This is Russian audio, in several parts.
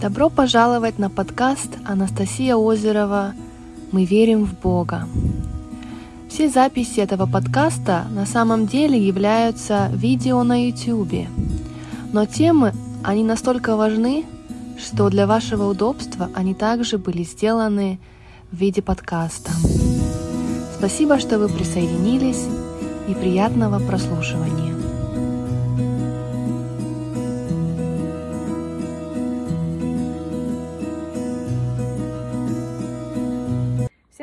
Добро пожаловать на подкаст Анастасия Озерова «Мы верим в Бога». Все записи этого подкаста на самом деле являются видео на YouTube, но темы, они настолько важны, что для вашего удобства они также были сделаны в виде подкаста. Спасибо, что вы присоединились и приятного прослушивания.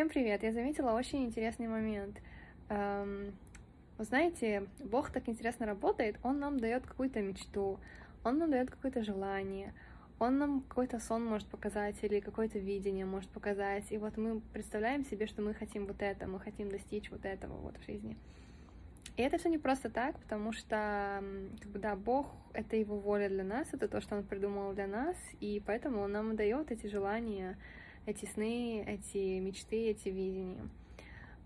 Всем привет! Я заметила очень интересный момент. Эм, вы знаете, Бог так интересно работает, Он нам дает какую-то мечту, Он нам дает какое-то желание, Он нам какой-то сон может показать или какое-то видение может показать. И вот мы представляем себе, что мы хотим вот это, мы хотим достичь вот этого вот в жизни. И это все не просто так, потому что, как бы, да, Бог — это Его воля для нас, это то, что Он придумал для нас, и поэтому Он нам дает эти желания, эти сны, эти мечты, эти видения.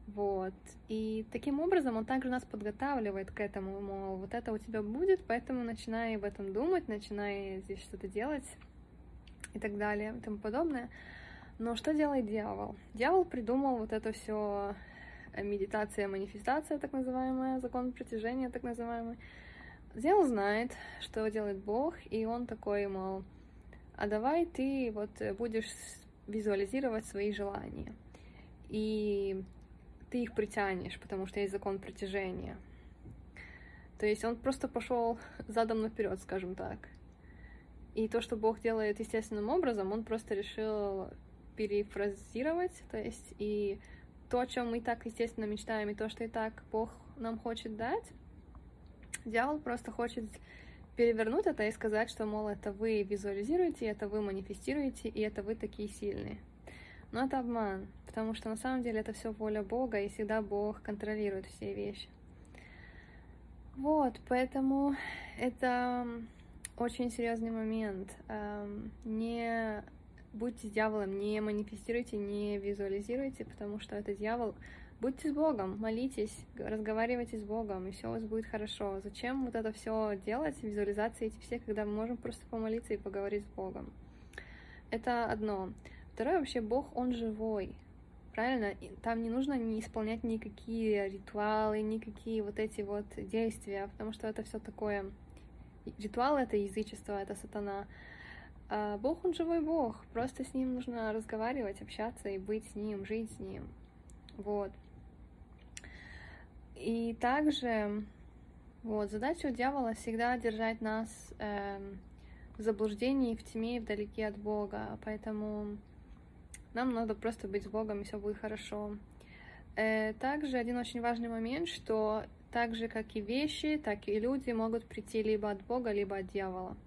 Вот. И таким образом он также нас подготавливает к этому, мол, вот это у тебя будет, поэтому начинай об этом думать, начинай здесь что-то делать и так далее и тому подобное. Но что делает дьявол? Дьявол придумал вот это все медитация, манифестация, так называемая, закон притяжения, так называемый. Дьявол знает, что делает Бог, и он такой, мол, а давай ты вот будешь визуализировать свои желания. И ты их притянешь, потому что есть закон притяжения. То есть он просто пошел задом наперед, скажем так. И то, что Бог делает естественным образом, он просто решил перефразировать, то есть и то, о чем мы и так, естественно, мечтаем, и то, что и так Бог нам хочет дать, дьявол просто хочет перевернуть это и сказать, что, мол, это вы визуализируете, это вы манифестируете, и это вы такие сильные. Но это обман, потому что на самом деле это все воля Бога, и всегда Бог контролирует все вещи. Вот, поэтому это очень серьезный момент. Эм, не будьте дьяволом, не манифестируйте, не визуализируйте, потому что это дьявол Будьте с Богом, молитесь, разговаривайте с Богом, и все у вас будет хорошо. Зачем вот это все делать, визуализации эти все, когда мы можем просто помолиться и поговорить с Богом? Это одно. Второе, вообще Бог, Он живой. Правильно? Там не нужно не исполнять никакие ритуалы, никакие вот эти вот действия, потому что это все такое. Ритуал это язычество, это сатана. А Бог, Он живой Бог. Просто с Ним нужно разговаривать, общаться и быть с Ним, жить с Ним. Вот. И также вот, задача у дьявола всегда держать нас э, в заблуждении, в тьме и вдалеке от Бога. Поэтому нам надо просто быть с Богом, и все будет хорошо. Э, также один очень важный момент, что так же, как и вещи, так и люди могут прийти либо от Бога, либо от дьявола.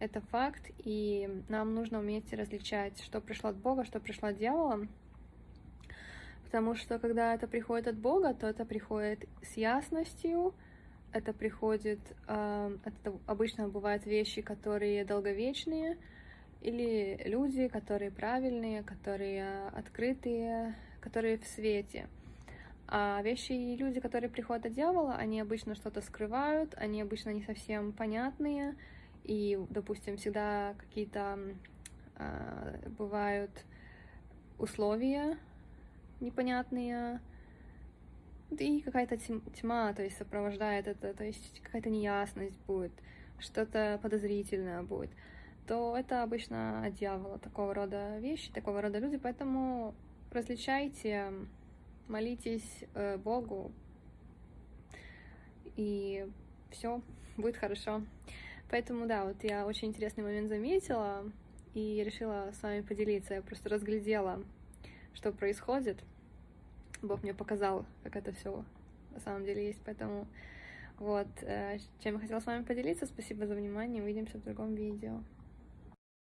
Это факт, и нам нужно уметь различать, что пришло от Бога, что пришло от дьявола. Потому что когда это приходит от Бога, то это приходит с ясностью, это приходит, э, это обычно бывают вещи, которые долговечные, или люди, которые правильные, которые открытые, которые в свете. А вещи и люди, которые приходят от дьявола, они обычно что-то скрывают, они обычно не совсем понятные, и, допустим, всегда какие-то э, бывают условия, непонятные, и какая-то тьма, то есть сопровождает это, то есть какая-то неясность будет, что-то подозрительное будет, то это обычно от дьявола такого рода вещи, такого рода люди, поэтому различайте, молитесь э, Богу, и все будет хорошо. Поэтому, да, вот я очень интересный момент заметила и решила с вами поделиться. Я просто разглядела что происходит. Бог мне показал, как это все на самом деле есть, поэтому вот, э, чем я хотела с вами поделиться. Спасибо за внимание, увидимся в другом видео.